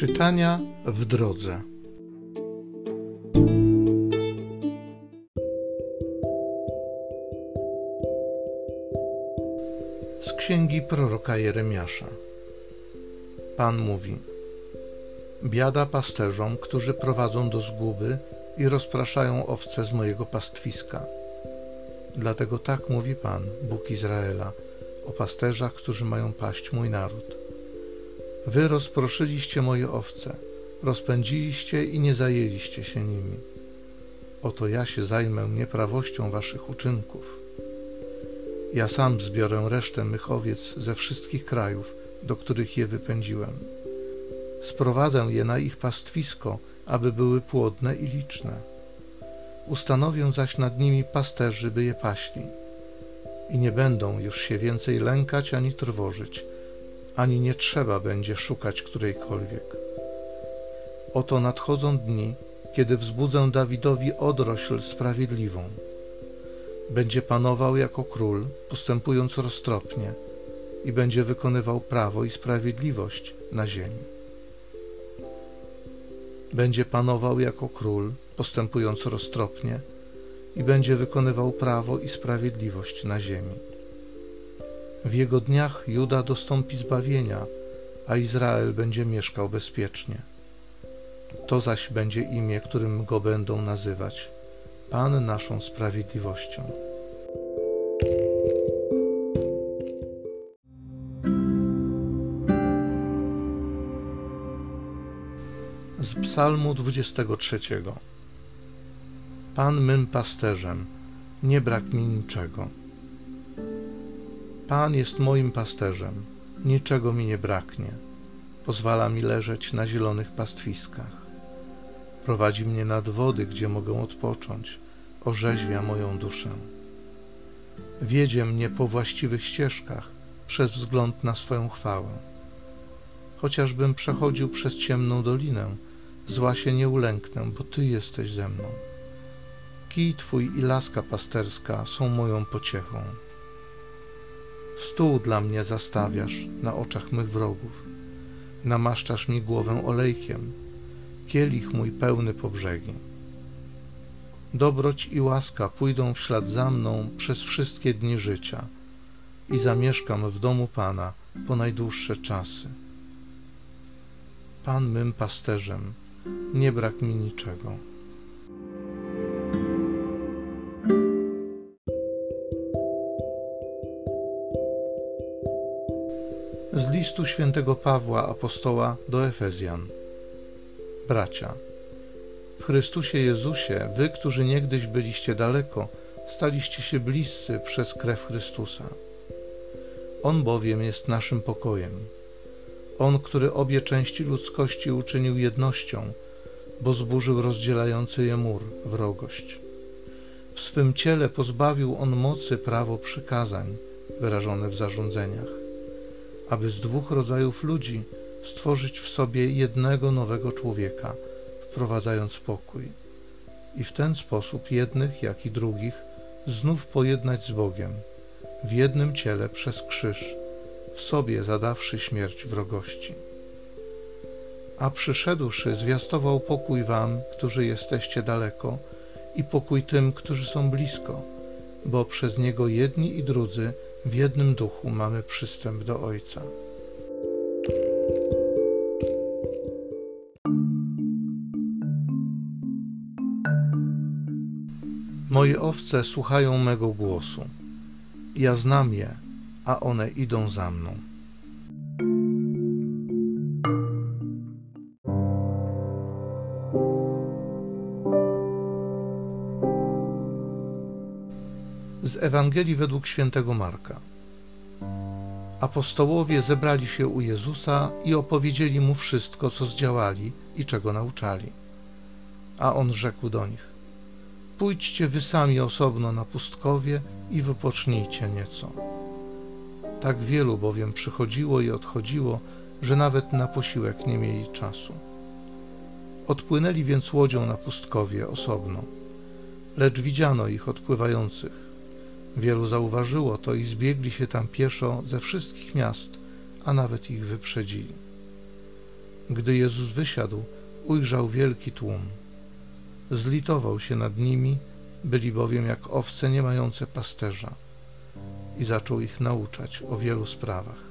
Czytania w drodze. Z księgi proroka Jeremiasza. Pan mówi: Biada pasterzom, którzy prowadzą do zguby i rozpraszają owce z mojego pastwiska. Dlatego tak mówi Pan, Bóg Izraela, o pasterzach, którzy mają paść mój naród. Wy rozproszyliście moje owce, rozpędziliście i nie zajęliście się nimi. Oto ja się zajmę nieprawością waszych uczynków. Ja sam zbiorę resztę mych owiec ze wszystkich krajów, do których je wypędziłem. Sprowadzę je na ich pastwisko, aby były płodne i liczne. Ustanowię zaś nad nimi pasterzy, by je paśli. I nie będą już się więcej lękać ani trwożyć, ani nie trzeba będzie szukać którejkolwiek. Oto nadchodzą dni, kiedy wzbudzę Dawidowi odrośl sprawiedliwą. Będzie panował jako król, postępując roztropnie, i będzie wykonywał prawo i sprawiedliwość na ziemi. Będzie panował jako król, postępując roztropnie, i będzie wykonywał prawo i sprawiedliwość na ziemi. W jego dniach Juda dostąpi zbawienia, a Izrael będzie mieszkał bezpiecznie. To zaś będzie imię, którym go będą nazywać Pan naszą sprawiedliwością. Z Psalmu 23 Pan mym pasterzem, nie brak mi niczego. Pan jest moim pasterzem, niczego mi nie braknie. Pozwala mi leżeć na zielonych pastwiskach. Prowadzi mnie nad wody, gdzie mogę odpocząć, orzeźwia moją duszę. Wiedzie mnie po właściwych ścieżkach przez wzgląd na swoją chwałę. Chociażbym przechodził przez ciemną dolinę, zła się nie ulęknę, bo Ty jesteś ze mną. Kij Twój i laska pasterska są moją pociechą. Stół dla mnie zastawiasz na oczach mych wrogów. Namaszczasz mi głowę olejkiem, kielich mój pełny po brzegi. Dobroć i łaska pójdą w ślad za mną przez wszystkie dni życia i zamieszkam w domu Pana po najdłuższe czasy. Pan mym pasterzem, nie brak mi niczego. Listu świętego Pawła apostoła do Efezjan. Bracia, w Chrystusie Jezusie, wy, którzy niegdyś byliście daleko, staliście się bliscy przez krew Chrystusa. On bowiem jest naszym pokojem. On, który obie części ludzkości uczynił jednością, bo zburzył rozdzielający je mur, wrogość. W swym ciele pozbawił on mocy prawo przykazań wyrażone w zarządzeniach aby z dwóch rodzajów ludzi stworzyć w sobie jednego nowego człowieka, wprowadzając pokój. I w ten sposób jednych, jak i drugich znów pojednać z Bogiem, w jednym ciele przez krzyż, w sobie zadawszy śmierć wrogości. A przyszedłszy, zwiastował pokój wam, którzy jesteście daleko, i pokój tym, którzy są blisko, bo przez niego jedni i drudzy w jednym duchu mamy przystęp do Ojca. Moje owce słuchają mego głosu. Ja znam je, a one idą za mną. Z Ewangelii według świętego Marka. Apostołowie zebrali się u Jezusa i opowiedzieli mu wszystko, co zdziałali i czego nauczali. A on rzekł do nich: Pójdźcie wy sami osobno na pustkowie i wypocznijcie nieco. Tak wielu bowiem przychodziło i odchodziło, że nawet na posiłek nie mieli czasu. Odpłynęli więc łodzią na pustkowie osobno, lecz widziano ich odpływających Wielu zauważyło to i zbiegli się tam pieszo ze wszystkich miast, a nawet ich wyprzedzili. Gdy Jezus wysiadł, ujrzał wielki tłum. Zlitował się nad nimi, byli bowiem jak owce nie mające pasterza i zaczął ich nauczać o wielu sprawach.